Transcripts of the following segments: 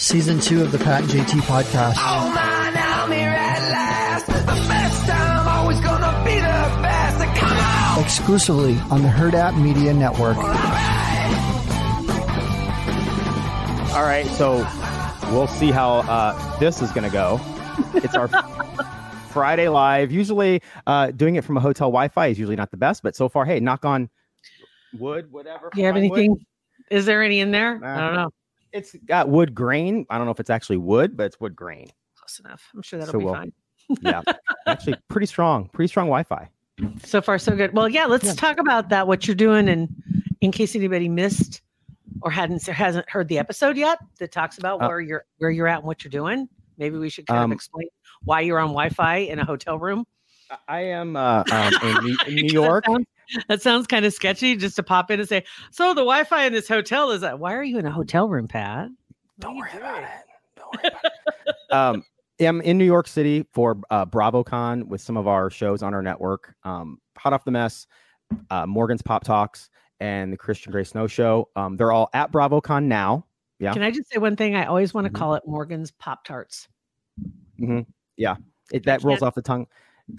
Season two of the Pat and JT podcast. Oh man, I'm here at last. The best time, always gonna be the best. Come on! Exclusively on the Herd App Media Network. All right, so we'll see how uh, this is going to go. It's our Friday live. Usually, uh, doing it from a hotel Wi-Fi is usually not the best, but so far, hey, knock on wood, whatever. Do you have knock on wood. anything? Is there any in there? I don't know. It's got wood grain. I don't know if it's actually wood, but it's wood grain. Close enough. I'm sure that'll So be we'll- fine. Yeah, actually, pretty strong, pretty strong Wi-Fi. So far, so good. Well, yeah, let's talk about that. What you're doing, and in case anybody missed or hadn't hasn't heard the episode yet, that talks about Uh, where you're where you're at and what you're doing. Maybe we should kind Um, of explain why you're on Wi-Fi in a hotel room. I- am uh, um, in, New- in New York. Sounds, that sounds kind of sketchy just to pop in and say, "So the Wi-Fi in this hotel is that? Why are you in a hotel room, Pat?" Don't worry about it. Don't worry about it. um, I'm in New York City for uh, BravoCon with some of our shows on our network. Um, Hot off the mess, uh, Morgan's Pop Talks, and the Christian Grey Snow Show. Um, they're all at BravoCon now. Yeah. Can I just say one thing? I always want to Mhm. call it Morgan's Pop Tarts. It, that rolls off the tongue.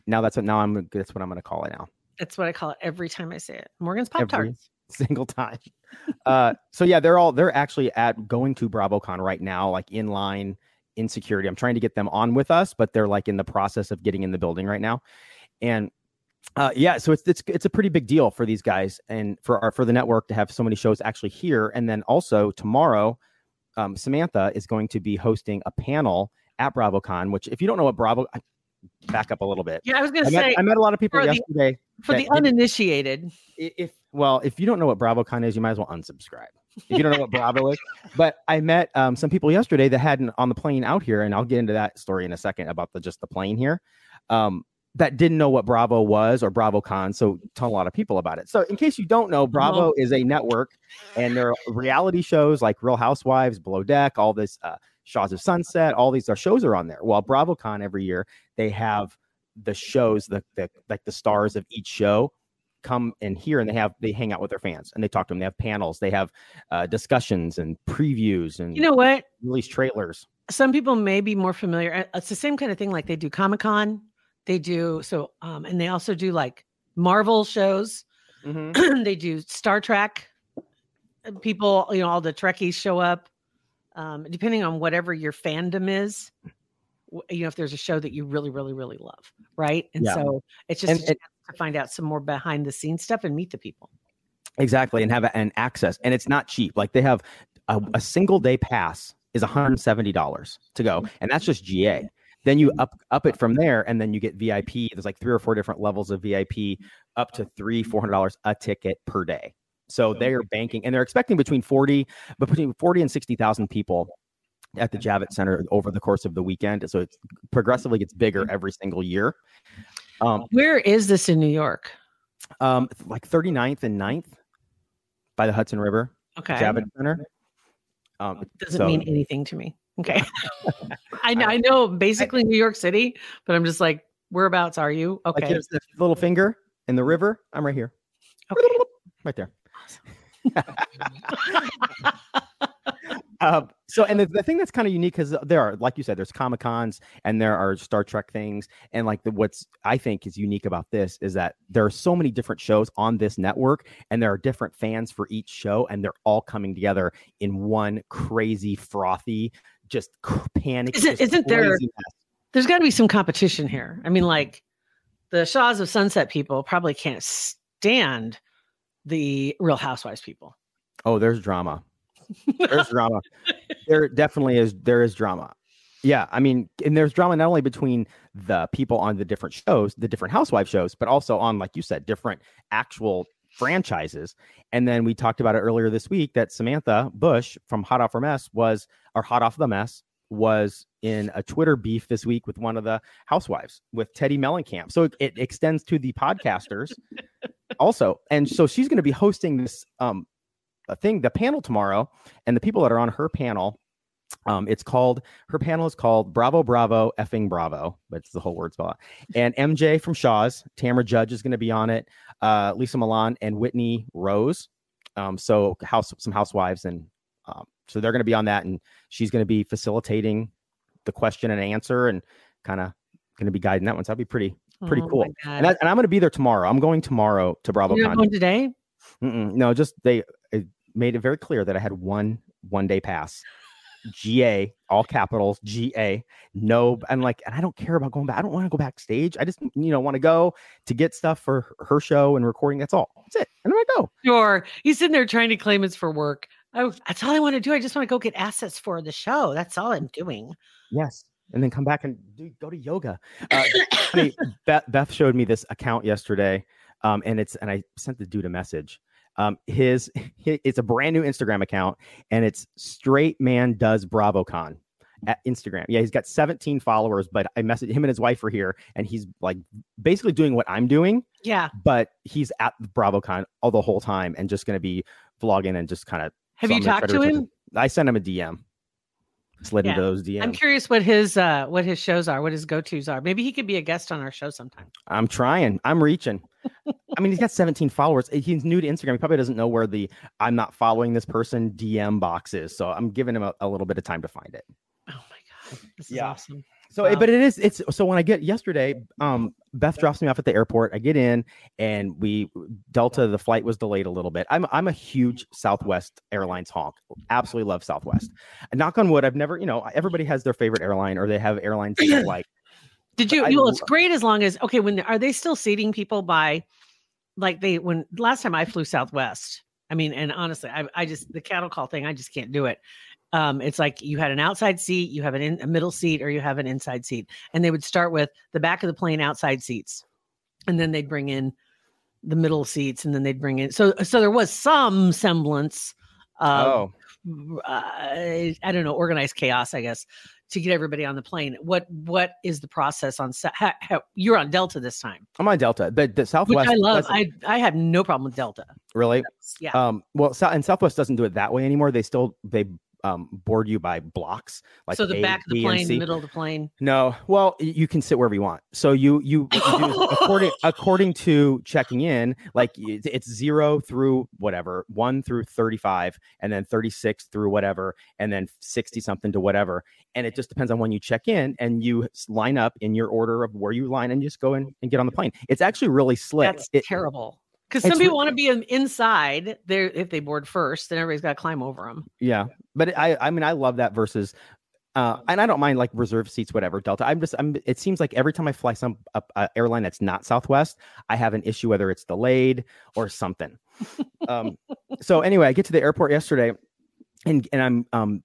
Now that's what now I'm that's what I'm going to call it now. That's what I call it every time I say it. Morgan's Pop Tarts. single time. uh, so yeah, they're all they're actually at going to BravoCon right now, like in line in security. I'm trying to get them on with us, but they're like in the process of getting in the building right now. And uh, yeah, so it's it's it's a pretty big deal for these guys and for our for the network to have so many shows actually here. And then also tomorrow, um, Samantha is going to be hosting a panel at BravoCon. Which, if you don't know what Bravo, I- back up a little bit. Yeah, I was going I to met, say I met a lot of people for the- yesterday. For the uninitiated. i- if well, if you don't know what BravoCon is, you might as well unsubscribe. If you don't know what Bravo is, but I met um, some people yesterday that hadn't on the plane out here, and I'll get into that story in a second about the just the plane here. Um, that didn't know what Bravo was or BravoCon, so tell a lot of people about it. So, in case you don't know, Bravo is a network, and there are reality shows like Real Housewives, Below Deck, all this uh, Shahs of Sunset, all these are shows are on there. While BravoCon every year they have the shows, the, the like the stars of each show come in here and they have they hang out with their fans and they talk to them. They have panels, they have uh, discussions and previews and You know what? release trailers. Some people may be more familiar. It's the same kind of thing like they do Comic Con. They do so, um, and they also do like Marvel shows. they do Star Trek. People, you know, all the Trekkies show up. Um, depending on whatever your fandom is, you know, if there's a show that you really, really, really love, right? And Yeah. so it's just And- a chance to find out some more behind the scenes stuff and meet the people. Exactly, and have an access, and it's not cheap. Like they have a, a single day pass is one hundred seventy dollars to go, mm-hmm. and that's just GA. Then you mm-hmm. up up it from there, and then you get VIP. There's like three or four different levels of VIP, up to three four hundred dollars a ticket per day. So they are banking, and they're expecting between forty, but between forty and sixty thousand people at the Javits Center over the course of the weekend. So it progressively gets bigger every single year. Um, Where is this in New York? um, like 39th and 9th by the Hudson River. Okay. Javits Center. Um, doesn't so- mean anything to me. Okay. I know I know basically New York City, but I'm just like, whereabouts are you? Okay. Like Okay. here's the little finger in the river. I'm right here, Okay. right there. um, so, and the, the thing that's kind of unique because there are, like you said, there's Comic Cons and there are Star Trek things, and like the, what's I think is unique about this is that there are so many different shows on this network, and there are different fans for each show, and they're all coming together in one crazy, frothy, just panic. Isn't- there- mess. There's got to be some competition here. I mean, like the Shahs of Sunset people probably can't stand the Real Housewives people. Oh, there's drama. There's drama. There definitely is. There is drama. Yeah, I mean, and there's drama not only between the people on the different shows, the different housewife shows, but also on, like you said, different actual franchises. And then we talked about it earlier this week that Samantha Bush from Hot Off Her Mess was, or Hot Off the Mess, was in a Twitter beef this week with one of the housewives with Teddi Mellencamp. So it, it extends to the podcasters also. And so she's going to be hosting this um thing, the panel tomorrow, and the people that are on her panel. Um, it's called her panel is called Bravo Bravo effing Bravo, but it's the whole word spell. out. And MJ from Shahs, Tamra Judge is going to be on it, uh, Lisa Milan and Whitney Rose. Um, so house some housewives and um, so they're going to be on that, and she's going to be facilitating the question and answer and kind of going to be guiding that one. So that'd be pretty pretty Oh cool. And, I, and I'm going to be there tomorrow. I'm going tomorrow to Bravo. You're going today? Mm-mm, no, just they made it very clear that I had one one day pass. GA, all capitals, GA. No, I'm like, and I don't care about going back. I don't want to go backstage. I just, you know, want to go to get stuff for her show and recording. That's all. That's it. And then gonna go. Sure. He's sitting there trying to claim it's for work. Oh, that's all I want to do. I just want to go get assets for the show. That's all I'm doing. Yes. And then come back and do, go to yoga. Uh, Beth, Beth showed me this account yesterday, um, and it's and I sent the dude a message. Um, his, hi- it's a brand new Instagram account, and it's straight man does BravoCon at Instagram. Yeah, he's got 17 followers, but I messaged him and his wife are here, and he's like basically doing what I'm doing, Yeah. but he's at BravoCon all the whole time and just going to be vlogging and just kind of. Have you talked to him? I sent him a DM. Slid Yeah. into those DMs. I'm curious what his uh what his shows are, what his go-tos are. Maybe he could be a guest on our show sometime. I'm trying. I'm reaching. I mean, he's got 17 followers. He's new to Instagram. He probably doesn't know where the I'm not following this person DM box is. So I'm giving him a, a little bit of time to find it. Oh my god. This is awesome. So, Wow. but it is, it's so when I get yesterday, um, Beth drops me off at the airport. I get in and we, Delta, the flight was delayed a little bit. I'm, I'm a huge Southwest Airlines honk. Absolutely love Southwest. And knock on wood, I've never, you know, everybody has their favorite airline or they have airlines they like. Did you? I well, it's great as long as okay. When are they still seating people by, like they when last time I flew Southwest. I mean, and honestly, I I just the cattle call thing. I just can't do it. Um, it's like you had an outside seat, you have an in, a middle seat, or you have an inside seat, and they would start with the back of the plane outside seats, and then they'd bring in the middle seats, and then they'd bring in. So so there was some semblance of oh, uh, I don't know, organized chaos, I guess, to get everybody on the plane. What what is the process on? Ha, ha, you're on Delta this time, I'm on Delta, but the which Southwest. I love. I I have no problem with Delta. really? Yeah, Um, well, and Southwest doesn't do it that way anymore. They still they um board you by blocks, like so the A, back of the B, plane, the middle of the plane. No, well, you can sit wherever you want. So you you, you do according according to checking in, like it's zero through whatever, one through thirty five, and then thirty six through whatever, and then sixty something to whatever, and it just depends on when you check in, and you line up in your order of where you line, and just go in and get on the plane. It's actually really slick. That's It- terrible. Because some people want to be inside there if they board first, then everybody's got to climb over them. Yeah, but I I mean I love that versus. Uh, and I don't mind like reserve seats, whatever. Delta. I'm just. I'm. It seems like every time I fly some a, a airline that's not Southwest, I have an issue whether it's delayed or something. um. So anyway, I get to the airport yesterday, and and I'm um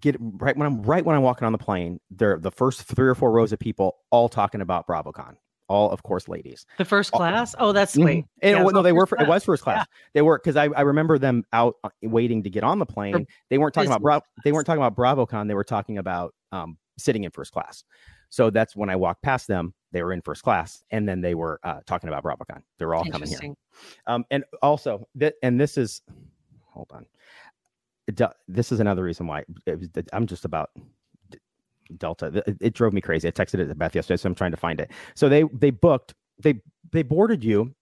get right when I'm right when I'm walking on the plane. There, the first three or four rows of people all talking about BravoCon. All of course, ladies. The first class. Oh, that's sweet. And Yeah, well, no, they were. For, it was first class. They were because I, I remember them out uh, waiting to get on the plane. They weren't talking about Bra- they weren't talking about BravoCon. They were talking about um, sitting in first class. So that's when I walked past them. They were in first class, and then they were uh, talking about BravoCon. They were all coming here. Um, and also that, and this is, hold on, this is another reason why it was, I'm just about Delta. It, it drove me crazy. I texted it to Beth yesterday, so I'm trying to find it. So they they booked they they boarded you.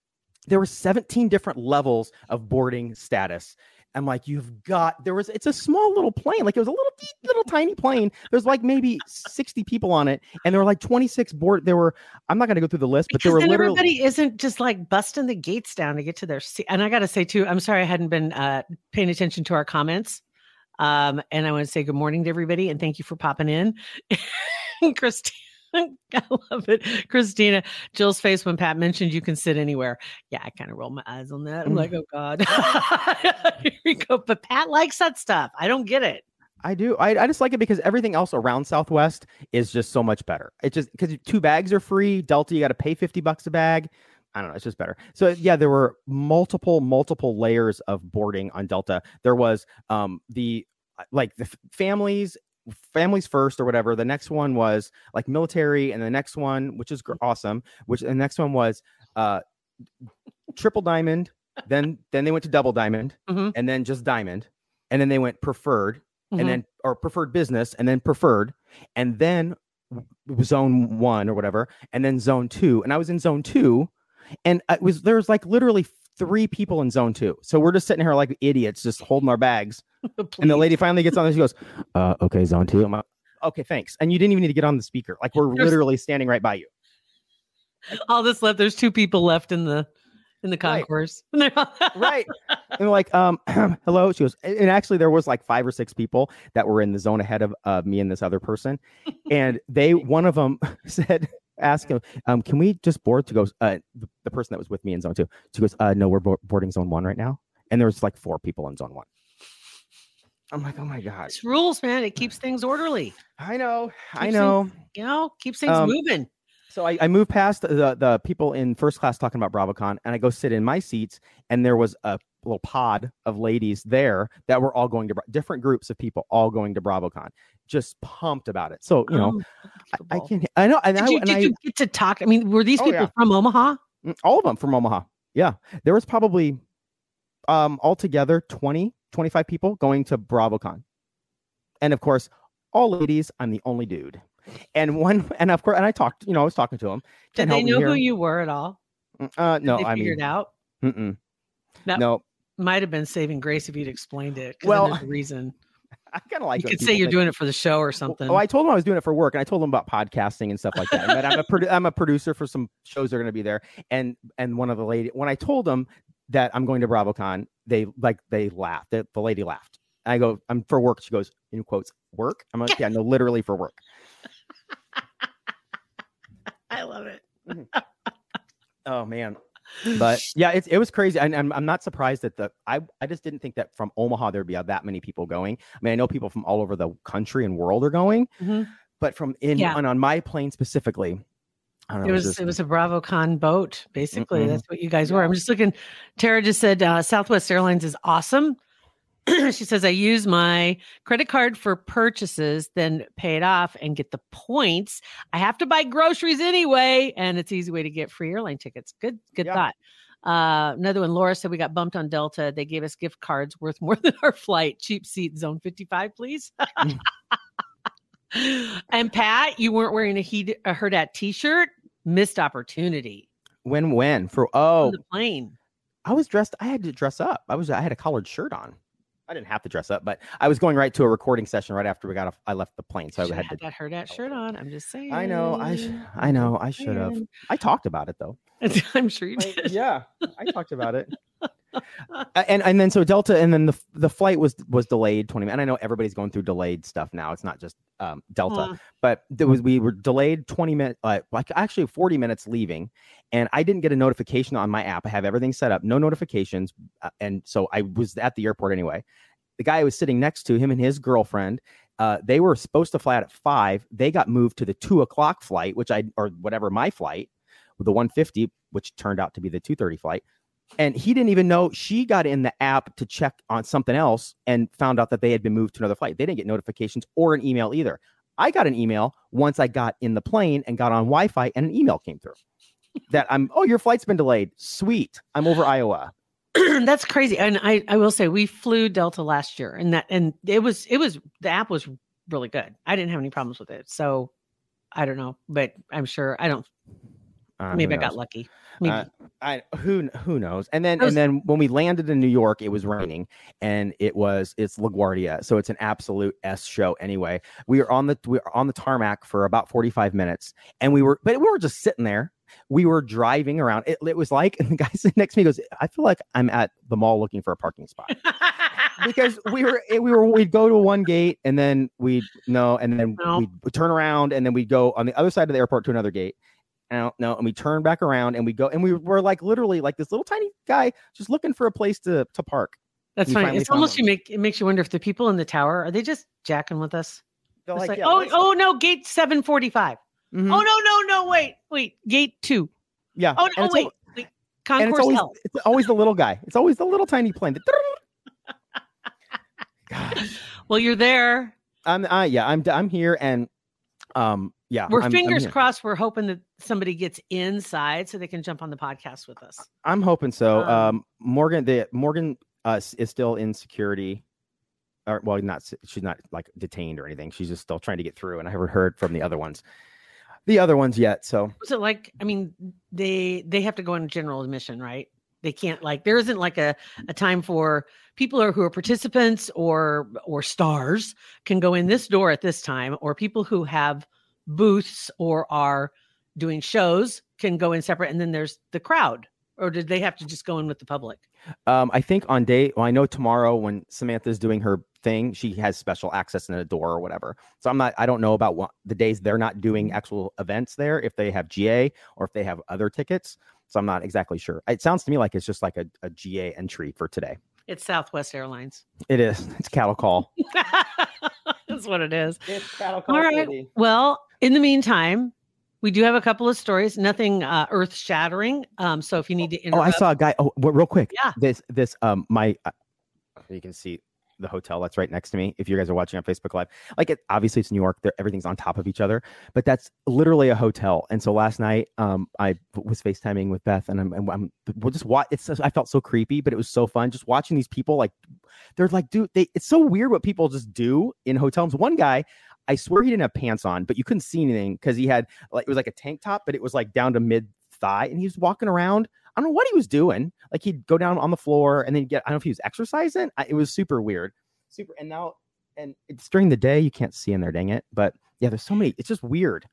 There were 17 different levels of boarding status. I'm like, you've got there was it's a small little plane, like it was a little little tiny plane. There's like maybe 60 people on it, and there were like 26 board. There were I'm not going to go through the list, but because there were literally everybody isn't just like busting the gates down to get to their seat. And I got to say too, I'm sorry I hadn't been uh, paying attention to our comments. Um, and I want to say good morning to everybody and thank you for popping in. Christina, I love it. Christina, Jill's face when Pat mentioned you can sit anywhere. Yeah, I kind of roll my eyes on that. I'm Mm. like, oh God. Here we go. But Pat likes that stuff. I don't get it. I do. I, I just like it because everything else around Southwest is just so much better. It just because two bags are free. Delta, you got to pay 50 bucks a bag. I don't know. It's just better. So yeah, there were multiple, multiple layers of boarding on Delta. There was um the uh, like the families families first or whatever the next one was like military and the next one which is gr- awesome which the next one was uh triple diamond then then they went to double diamond Mhm. and then just diamond and then they went preferred Mhm. and then or preferred business and then preferred and then zone one or whatever and then zone two and i was in zone two and it was there was like literally three people in zone two. So we're just sitting here like idiots just holding our bags. And the lady finally gets on there she goes uh okay zone two. I'm like okay thanks. And you didn't even need to get on the speaker. Like we're There's- literally standing right by you. All this left. There's two people left in the in the Right. concourse. And all- right. And like um hello? She goes and and actually there was like five or six people that were in the zone ahead of uh, me and this other person. And they one of them said ask him um can we just board to go uh the, the person that was with me in zone two she goes uh no we're bo- boarding zone one right now and there was like four people in zone one i'm like oh my god It's rules, man. It keeps things orderly. i know i Keeps know You know, keeps things Um, moving. So I, I moved past the the people in first class talking about BravoCon, and I go sit in my seats, and there was a little pod of ladies there that were all going to different groups of people all going to BravoCon, just pumped about it. So you know, Oh, I, I can I know, and, Did I, you, did I you get to talk? I mean, were these Oh, people yeah. from Omaha? mm, all of them from Omaha. Yeah, there was probably um altogether 20, 25 people going to BravoCon, and of course, all ladies. I'm the only dude. And one, and of course, and I talked, you know, I was talking to him. Did they know who you were at all? Uh, Did no, they I figured mean, out. mm-mm. That- no. Might have been saving grace if you'd explained it. Well, there's a reason I kind of like. you could say you're think- doing it for the show or something. Oh, I told him I was doing it for work, and I told him about podcasting and stuff like that. But I'm a produ- I'm a producer for some shows that are going to be there, and and one of the lady when I told them that I'm going to BravoCon, they like they laughed. The, the lady laughed. I go, I'm for work. She goes, in quotes, work. I'm like, yeah, no, literally for work. I love it. Mm-hmm. Oh man. But yeah, it's it was crazy, and I'm, I'm not surprised that the I I just didn't think that from Omaha there'd be that many people going. I mean, I know people from all over the country and world are going, Mhm. but from in Yeah. on, on my plane specifically, I don't know. It was just- it was a BravoCon boat, basically. Mhm. That's what you guys were. I'm just looking. Tara just said uh, Southwest Airlines is awesome. she says I use my credit card for purchases, then pay it off and get the points. I have to buy groceries anyway, and it's an easy way to get free airline tickets. Good, good Yeah. thought. Uh, another one, Laura said we got bumped on Delta. They gave us gift cards worth more than our flight. Cheap seat, zone 55, please. and Pat, you weren't wearing a, heat, a herd at t-shirt. Missed opportunity when when for on oh the plane. I was dressed. I had to dress up. I was. I had a collared shirt on. I didn't have to dress up, but I was going right to a recording session right after we got off. I left the plane, so I had to. that herd at shirt on. I'm just saying. I know. I. Sh- I know. I should have. I talked about it though. I'm sure you I- did. yeah, I talked about it. And and then so Delta, and then the the flight was was delayed twenty. And I know everybody's going through delayed stuff now. It's not just um, Delta, Mm. but there was we were delayed twenty minutes, uh, like actually forty minutes leaving, and I didn't get a notification on my app. I have everything set up, no notifications, uh, and so I was at the airport anyway. The guy I was sitting next to him and his girlfriend. Uh, they were supposed to fly out at five. They got moved to the two o'clock flight, which I or whatever my flight, the 150, which turned out to be the 230 flight. And he didn't even know she got in the app to check on something else and found out that they had been moved to another flight. They didn't get notifications or an email either. I got an email once I got in the plane and got on Wi Fi, and an email came through that I'm, oh, your flight's been delayed. Sweet. I'm over Iowa. That's crazy. And I, I will say we flew Delta last year and that and it was it was the app was really good. I didn't have any problems with it. So I don't know, but I'm sure I don't Uh, maybe I got lucky. Maybe. Uh, I who who knows? And then Those- and then when we landed in New York, it was raining, and it was it's LaGuardia, so it's an absolute s show. Anyway, we were on the we were on the tarmac for about forty five minutes, and we were but we were just sitting there. We were driving around. It, it was like, and the guy sitting next to me goes, "I feel like I'm at the mall looking for a parking spot." because we were we were we'd go to one gate and then we'd no and then No. we'd turn around and then we'd go on the other side of the airport to another gate no no and we turn back around and we go and we were like literally like this little tiny guy just looking for a place to to park That's funny. It's almost one. you make it makes you wonder if the people in the tower are they just jacking with us? They're like, like, yeah, oh oh no, gate seven forty five. Mhm. Oh no no no wait wait gate two. yeah Oh no wait and it's Concourse always it's always the little guy. It's always the little tiny plane. that- Gosh. Well, you're there. I'm uh, yeah, I'm I'm here and um yeah, We're I'm, I'm fingers crossed. We're hoping that somebody gets inside so they can jump on the podcast with us. I'm hoping so. Um, Um, Morgan, the Morgan uh, is still in security, or well, not she's not like detained or anything. She's just still trying to get through, and I haven't heard from the other ones, the other ones yet. So So, like, I mean, they they have to go on general admission, right? They can't like there isn't like a, a time for people who are, who are participants or or stars can go in this door at this time, or people who have booths or are doing shows can go in separate, and then there's the crowd. Or did they have to just go in with the public? um, I think on day, well, I know tomorrow when Samantha's doing her thing, she has special access in a door or whatever. So I'm not, I don't know about what the days they're not doing actual events there, if they have GA or if they have other tickets. So I'm not exactly sure. It sounds to me like it's just like a, a GA entry for today. It's Southwest Airlines. It is. It's cattle call. That's what it is. It's cattle call. All right. Well, in the meantime, we do have a couple of stories. Nothing uh, earth shattering. Um, so if you need to Oh, I saw a guy. Oh, w- real quick. Yeah. This this um my uh, you can see the hotel that's right next to me. If you guys are watching on Facebook Live, like it obviously it's New York. Everything's on top of each other, but that's literally a hotel. And so last night, um, I was FaceTiming with Beth, and I'm, I'm, I'm we'll just watch. It's I felt so creepy, but it was so fun just watching these people. Like they're like, dude, they it's so weird what people just do in hotels. One guy. I swear he didn't have pants on, but you couldn't see anything because he had like it was like a tank top, but it was like down to mid thigh, and he was walking around. I don't know what he was doing. Like he'd go down on the floor and then get. I don't know if he was exercising. I, it was super weird, super. And now, and it's during the day. You can't see in there. Dang it! But yeah, there's so many. It's just weird.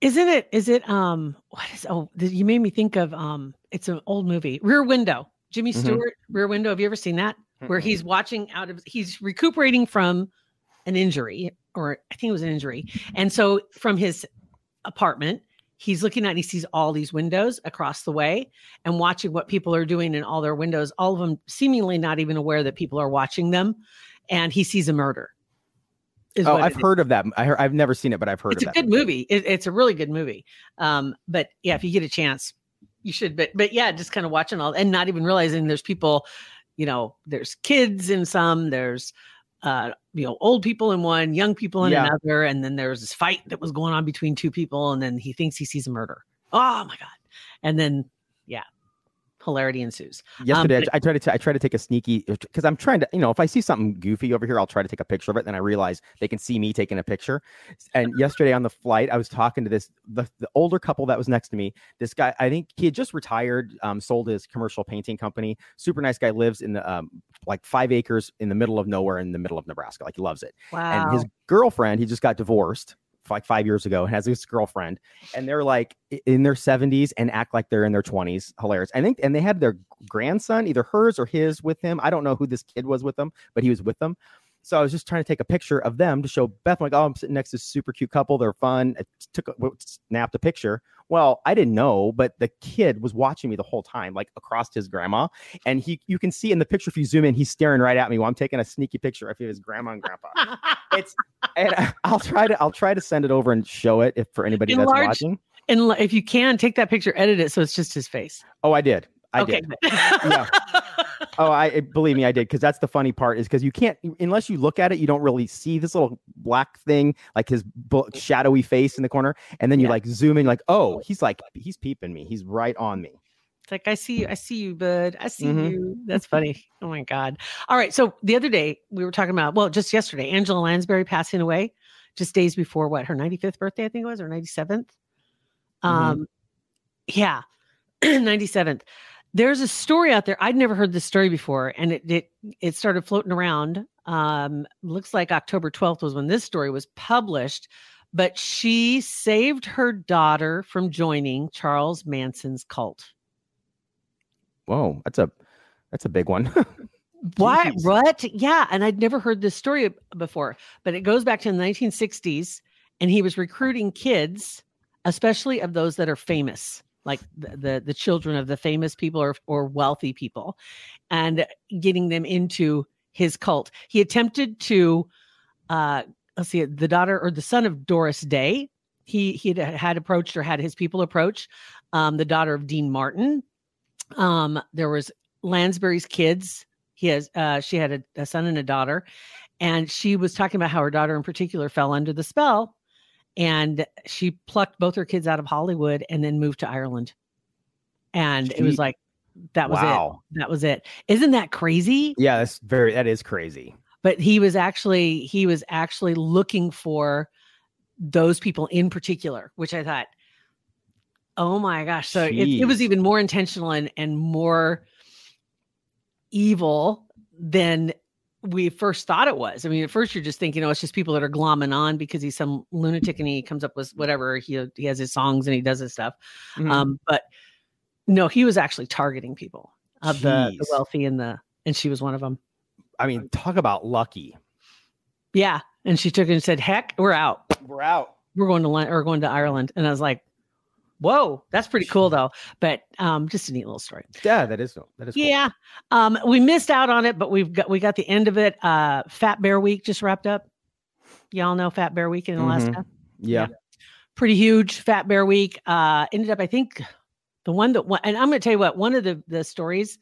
isn't it? Is it? Um, what is? Oh, you made me think of. Um, it's an old movie, Rear Window. Jimmy Mhm. Stewart, Rear Window. Have you ever seen that? Where he's watching out of. He's recuperating from an injury, or I think it was an injury, and so from his apartment. He's looking at and he sees all these windows across the way and watching what people are doing in all their windows, all of them seemingly not even aware that people are watching them. And he sees a murder. Oh, I've it is. heard of that. I heard, I've never seen it, but I've heard it's a good movie. It, it's a really good movie. Um, but yeah, if you get a chance, you should. But but yeah, just kind of watching all and not even realizing there's people. You know, there's kids in some. There's uh, you know, old people in one, young people in Yeah. another, and then there's this fight that was going on between two people, and then he thinks he sees a murder. Oh my god! And then hilarity ensues. Yesterday, but- I, I try to t- I try to take a sneaky because I'm trying to you know if I see something goofy over here, I'll try to take a picture of it. Then I realize they can see me taking a picture. And yesterday on the flight, I was talking to this the, the older couple that was next to me. This guy, I think he had just retired, um, sold his commercial painting company. Super nice guy, lives in the um, like five acres in the middle of nowhere in the middle of Nebraska. Like he loves it. Wow. and his girlfriend he just got divorced like five years ago and has this girlfriend and they're like in their 70s and act like they're in their 20s hilarious. I think and they had their grandson either hers or his with him. I don't know who this kid was with them but he was with them so i was just trying to take a picture of them to show beth I'm like oh i'm sitting next to this super cute couple they're fun I took a, snapped a picture well i didn't know but the kid was watching me the whole time like across his grandma and he you can see in the picture if you zoom in he's staring right at me while i'm taking a sneaky picture of his grandma and grandpa it's and I'll try to I'll try to send it over and show it if for anybody that's watching. and if you can take that picture, edit it so it's just his face. Oh, I did. I okay. did. Yeah. Oh, I believe me, I did because that's the funny part is because you can't unless you look at it, you don't really see this little black thing like his bu- shadowy face in the corner, and then you Yeah. like zoom in, like oh, he's like he's peeping me, he's right on me. It's like I see you, I see you, bud. I see Mhm. you. That's funny. Oh my god. All right. So the other day we were talking about, well, just yesterday, Angela Lansbury passing away, just days before what her 95th birthday, I think it was, or 97th. Mhm. Um, yeah, 97th. There's a story out there. I'd never heard this story before, and it it it started floating around. Um, looks like October 12th was when this story was published. But she saved her daughter from joining Charles Manson's cult. Whoa, that's a that's a big one. What? What? Yeah. And I'd never heard this story before, but it goes back to the 1960s. And he was recruiting kids, especially of those that are famous, like the, the, the children of the famous people or, or wealthy people, and getting them into his cult. He attempted to, uh, let's see, the daughter or the son of Doris Day. He he had, approached or had his people approach um, the daughter of Dean Martin, Um, there was Lansbury's kids. He has uh she had a, a son and a daughter, and she was talking about how her daughter in particular fell under the spell and she plucked both her kids out of Hollywood and then moved to Ireland. And it was like that was wow. it. That was it. Isn't that crazy? Yeah, that's very that is crazy. But he was actually he was actually looking for those people in particular, which I thought, oh my gosh. So it, it was even more intentional and and more evil than we first thought it was. I mean, at first you're just thinking, oh, it's just people that are glomming on because he's some lunatic and he comes up with whatever he he has his songs and he does his stuff. Mhm. Um, but no, he was actually targeting people of the, the wealthy and the and she was one of them. I mean, talk about lucky. Yeah, and she took it and said, "Heck, we're out. We're out. We're going to or going to Ireland." And I was like, "Whoa, that's pretty cool, though." But um, just a neat little story. Yeah, that is that is cool. Yeah, um, we missed out on it, but we've got we got the end of it. Uh, Fat Bear Week just wrapped up. Y'all know Fat Bear Week in. Alaska. Yeah. pretty huge fat bear week uh ended up i think the one that won and i'm going to tell you what one of the the stories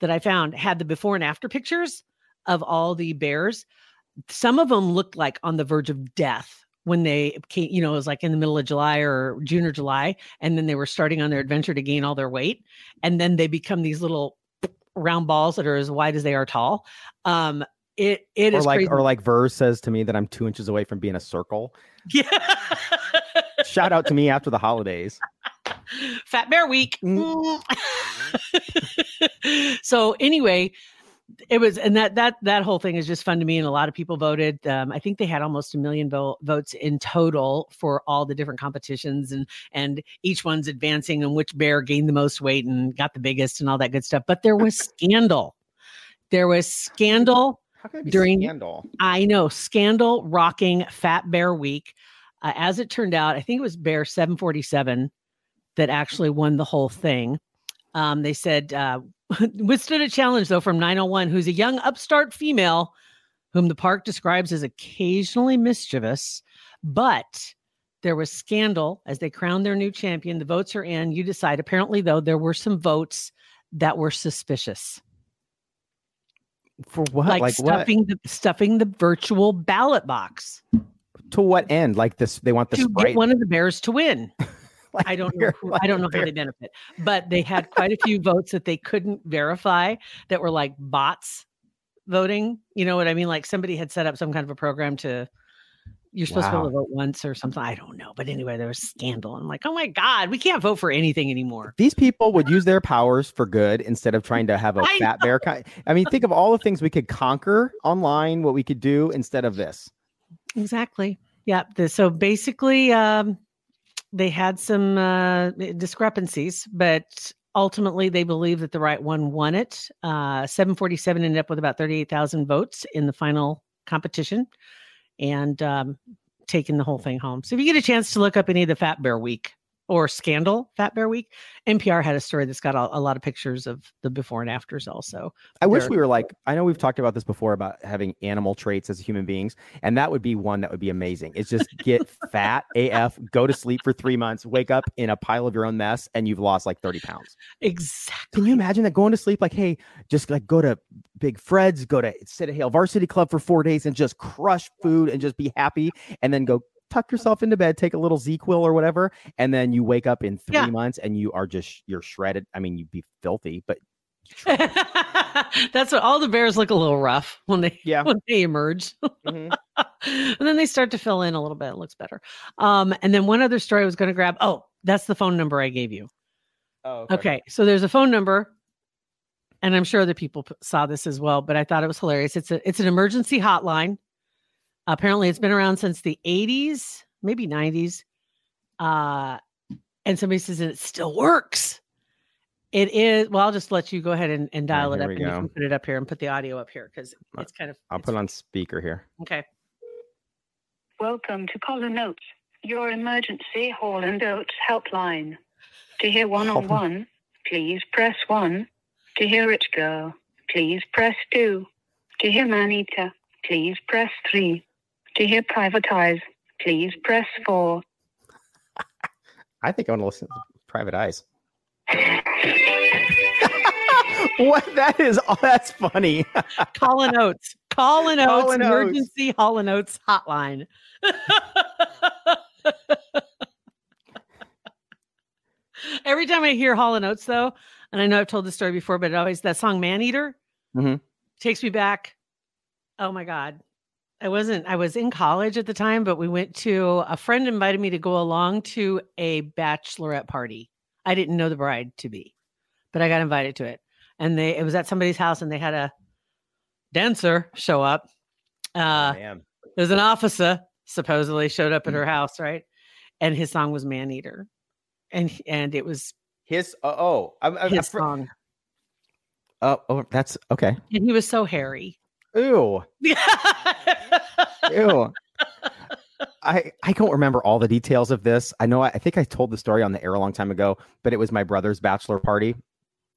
that i found had the before and after pictures of all the bears some of them looked like on the verge of death when they came you know it was like in the middle of july or june or july and then they were starting on their adventure to gain all their weight and then they become these little round balls that are as wide as they are tall um it it Or is like crazy. or like Verse says to me that I'm two inches away from being a circle. yeah Shout out to me after the holidays. Fat Bear Week. Mm. so anyway, it was, and that that that whole thing is just fun to me, and a lot of people voted. Um, I think they had almost a million vo- votes in total for all the different competitions, and and each one's advancing and which bear gained the most weight and got the biggest and all that good stuff. But there was scandal. There was scandal How can be During- scandal? I know scandal rocking Fat Bear Week. Uh, as it turned out, I think it was Bear 747 that actually won the whole thing. Um, they said uh, withstood a challenge though from 901, who's a young upstart female whom the park describes as occasionally mischievous, but there was scandal as they crowned their new champion. The votes are in. You decide. Apparently, though, there were some votes that were suspicious For what? like, Like, what? stuffing the stuffing the virtual ballot box To what end? Like this? They want the to sprite. get one of the bears to win. Like, I don't know. Who, I don't know how they benefit, but they had quite a few votes that they couldn't verify that were like bots voting. You know what I mean? Like somebody had set up some kind of a program to. You're supposed to be able to vote once or something. I don't know, but anyway, there was scandal. I'm like, oh my god, we can't vote for anything anymore. These people would use their powers for good instead of trying to have a I fat bear kind. I mean, think of all the things we could conquer online, what we could do instead of this. Exactly. Yeah. The, so basically, um, they had some uh, discrepancies, but ultimately they believe that the right one won it. Uh, 747 ended up with about 38,000 votes in the final competition and um, taking the whole thing home. So if you get a chance to look up any of the Fat Bear Week or Scandal Fat Bear Week, NPR had a story that's got a, a lot of pictures of the before and afters also. I wish They're- we were like, I know we've talked about this before about having animal traits as human beings, and that would be one that would be amazing. It's just get fat AF, go to sleep for three months, wake up in a pile of your own mess, and you've lost like 30 pounds. Exactly. Can you imagine that going to sleep like, hey, just like go to Big Fred's, go to City Hill Varsity Club for four days and just crush food and just be happy, and then go tuck yourself into bed, take a little ZzzQuil or whatever, and then you wake up in three Yeah. months and you are just you're shredded. I mean, you'd be filthy, but That's what all the bears look a little rough when they Yeah. when they emerge. Mhm. and then they start to fill in a little bit. It looks better. Um, and then one other story I was going to grab. Oh, that's the phone number I gave you. oh, Okay. So there's a phone number, and I'm sure other people p- saw this as well, but I thought it was hilarious. It's a it's an emergency hotline. Apparently, it's been around since the 80s, maybe 90s. Uh, and somebody says it still works. It is. Well, I'll just let you go ahead and, and All right, dial it up, we and you can put it up here and put the audio up here because Uh, it's kind of. I'll it's- put on speaker here. Okay. Welcome to Callin' Oates, your emergency Hall and Oates helpline. To hear one on one, please press one. To hear it go, please press two. To hear Maneater, please press three. To hear Private Eyes, please press four. I think I want to listen to Private Eyes. what that is oh, that's funny. Callin' Oates. Callin' Oates Callin' Oates. emergency Callin' Oates hotline. Every time I hear Hall and Oates, though, and I know I've told this story before, but it always that song "Man Eater" Mhm. takes me back. Oh my god, I wasn't. I was in college at the time, but we went to a friend invited me to go along to a bachelorette party. I didn't know the bride to be, but I got invited to it, and they it was at somebody's house, and they had a dancer show up. Uh, Man. there's an officer supposedly showed up at her house, right? And his song was "Man Eater," and and it was His uh, oh, I'm, I'm, his I'm- song, oh, oh, that's okay. and he was so hairy. Ew, ew. I I don't remember all the details of this. I know I, I think I told the story on the air a long time ago, but it was my brother's bachelor party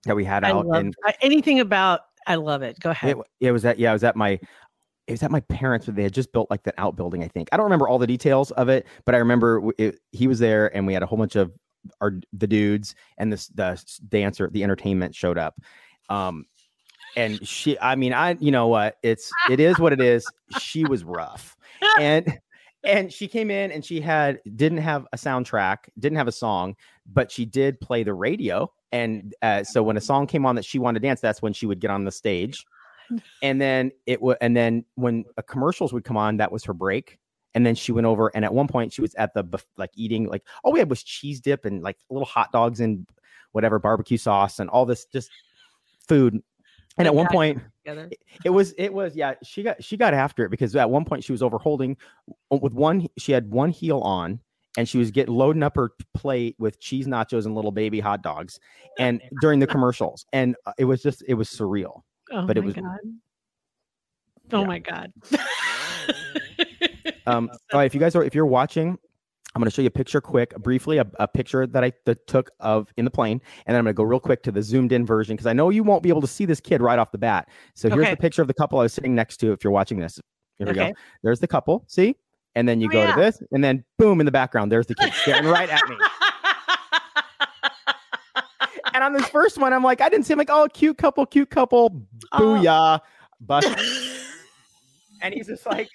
that we had I out, love anything about. I love it. Go ahead. it, it was at yeah, it was at my it was at my parents. But they had just built like that outbuilding. I think I don't remember all the details of it, but I remember it, he was there, and we had a whole bunch of our the dudes and this the dancer, the entertainment showed up. Um, and she, I mean, I you know what? It's it is what it is. She was rough, and and she came in and she had didn't have a soundtrack, didn't have a song, but she did play the radio. And uh, so when a song came on that she wanted to dance, that's when she would get on the stage. And then it would, and then when uh, commercials would come on, that was her break. And then she went over, and at one point she was at the like eating like all we had was cheese dip and like little hot dogs and whatever barbecue sauce and all this just food. And at one point, Together. it was it was yeah she got she got after it because at one point she was over holding with one she had one heel on and she was getting loading up her plate with cheese nachos and little baby hot dogs and during the commercials and uh, it was just it was surreal Oh but it my was- God. Oh Yeah. my god. um all right if you guys are if you're watching i'm going to show you a picture quick briefly a, a picture that i that took of in the plane and then i'm going to go real quick to the zoomed in version because i know you won't be able to see this kid right off the bat. So here's Okay. the picture of the couple i was sitting next to if you're watching this. Here we go. There's the couple see? And then you Oh, go yeah. to this and then boom in the background there's the kid staring right at me. And on this first one i'm like i didn't see i'm like oh cute couple cute couple Oh. booyah. But and he's just like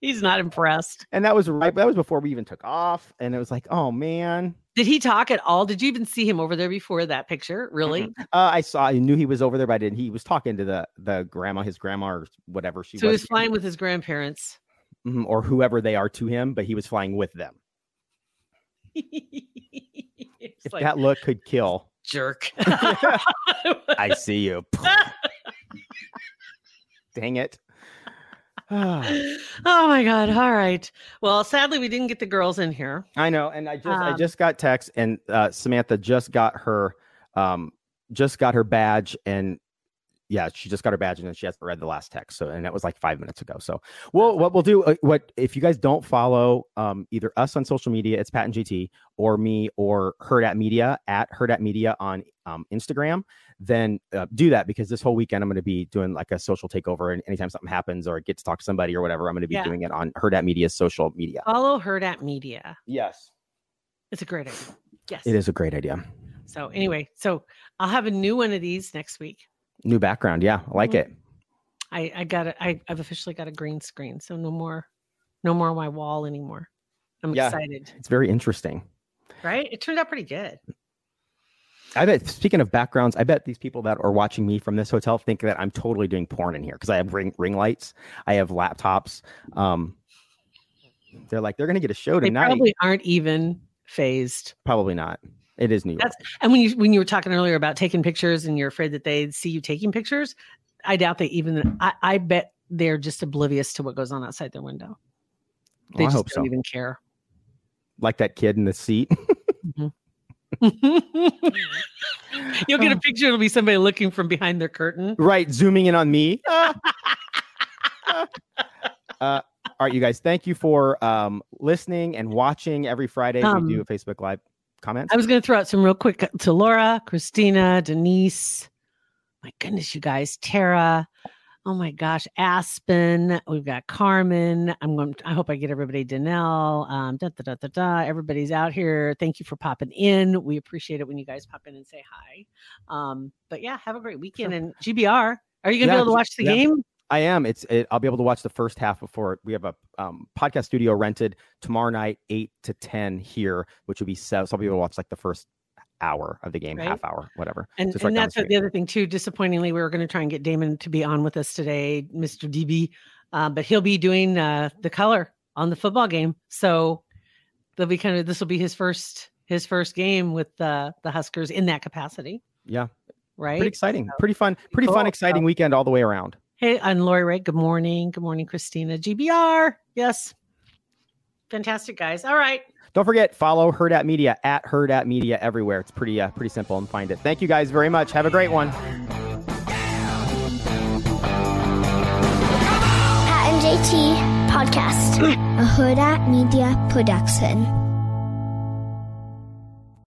He's not impressed. and that was right that was before we even took off and it was like oh man Did he talk at all? Did you even see him over there before that picture? Really? uh, i saw i knew he was over there but i didn't he was talking to the the grandma his grandma or whatever she was. So he was was flying with his grandparents. Mhm, or whoever they are to him but he was flying with them if like, that look could kill jerk. i see you dang it. oh my god. All right. Well, sadly we didn't get the girls in here. I know, and I just I Um, just got text, and uh, Samantha just got her um just got her badge, and yeah, she just got her badge, and then she hasn't read the last text. So, and that was like five minutes ago. So, well, what we'll do, uh, what if you guys don't follow um either us on social media, it's Pat and JT, or me, or Herd at Media at Herd at Media on um, Instagram, then uh, do that because this whole weekend I'm going to be doing like a social takeover, and anytime something happens or I get to talk to somebody or whatever, I'm going to be Yeah. doing it on Herd at Media's social media. Follow Herd at Media. Yes, It's a great idea. Yes. it is a great idea. So anyway, so I'll have a new one of these next week. New background, yeah, I like Mhm. it. I I got it. I I've officially got a green screen, so no more, no more on my wall anymore. I'm Yeah. excited. It's very interesting. Right? It turned out pretty good. I bet. Speaking of backgrounds, I bet these people that are watching me from this hotel think that I'm totally doing porn in here because I have ring ring lights, I have laptops. Um, they're like they're gonna get a show They tonight. probably aren't even phased. Probably not. It is New York. That's and when you when you were talking earlier about taking pictures and you're afraid that they'd see you taking pictures, I doubt they even. I, I bet they're just oblivious to what goes on outside their window. They Oh, I just hope don't so. even care. Like that kid in the seat. You'll get a picture. It'll be somebody looking from behind their curtain. right, zooming in on me. uh, all right, you guys. Thank you for um, listening and watching every Friday. Um, we do a Facebook Live comments. I was going to throw out some real quick to Laura, Christina, Denise. My goodness, you guys, Tara. oh my gosh, Aspen. We've got Carmen. I'm going. I hope I get everybody. Danelle. Um, da, da, da, da, da. Everybody's out here. Thank you for popping in. We appreciate it when you guys pop in and say hi. Um, but yeah, have a great weekend. And GBR, are you gonna Yeah, be able to watch the yeah. game? I am. It's. It, I'll be able to watch the first half before we have a um, podcast studio rented tomorrow night, eight to ten here, which will be seven. So I'll be able to watch like the first hour of the game, Right. half hour, whatever. And, right and down that's the the other thing too. Disappointingly, we were going to try and get Damon to be on with us today, Mr. DB, uh, but he'll be doing uh, the color on the football game. So they'll be kind of this will be his first his first game with uh, the Huskers in that capacity, Yeah, right? pretty exciting, pretty fun, pretty Cool. fun, exciting weekend all the way around. Hey, I'm Lori Ray, good morning. Good morning, Christina. GBR. Yes. Fantastic, guys. All right. Don't forget, follow Herd at Media at Herd at Media everywhere. It's pretty uh, pretty simple and find it. Thank you guys very much. Have a great one. Pat and JT Podcast, a at Media Production.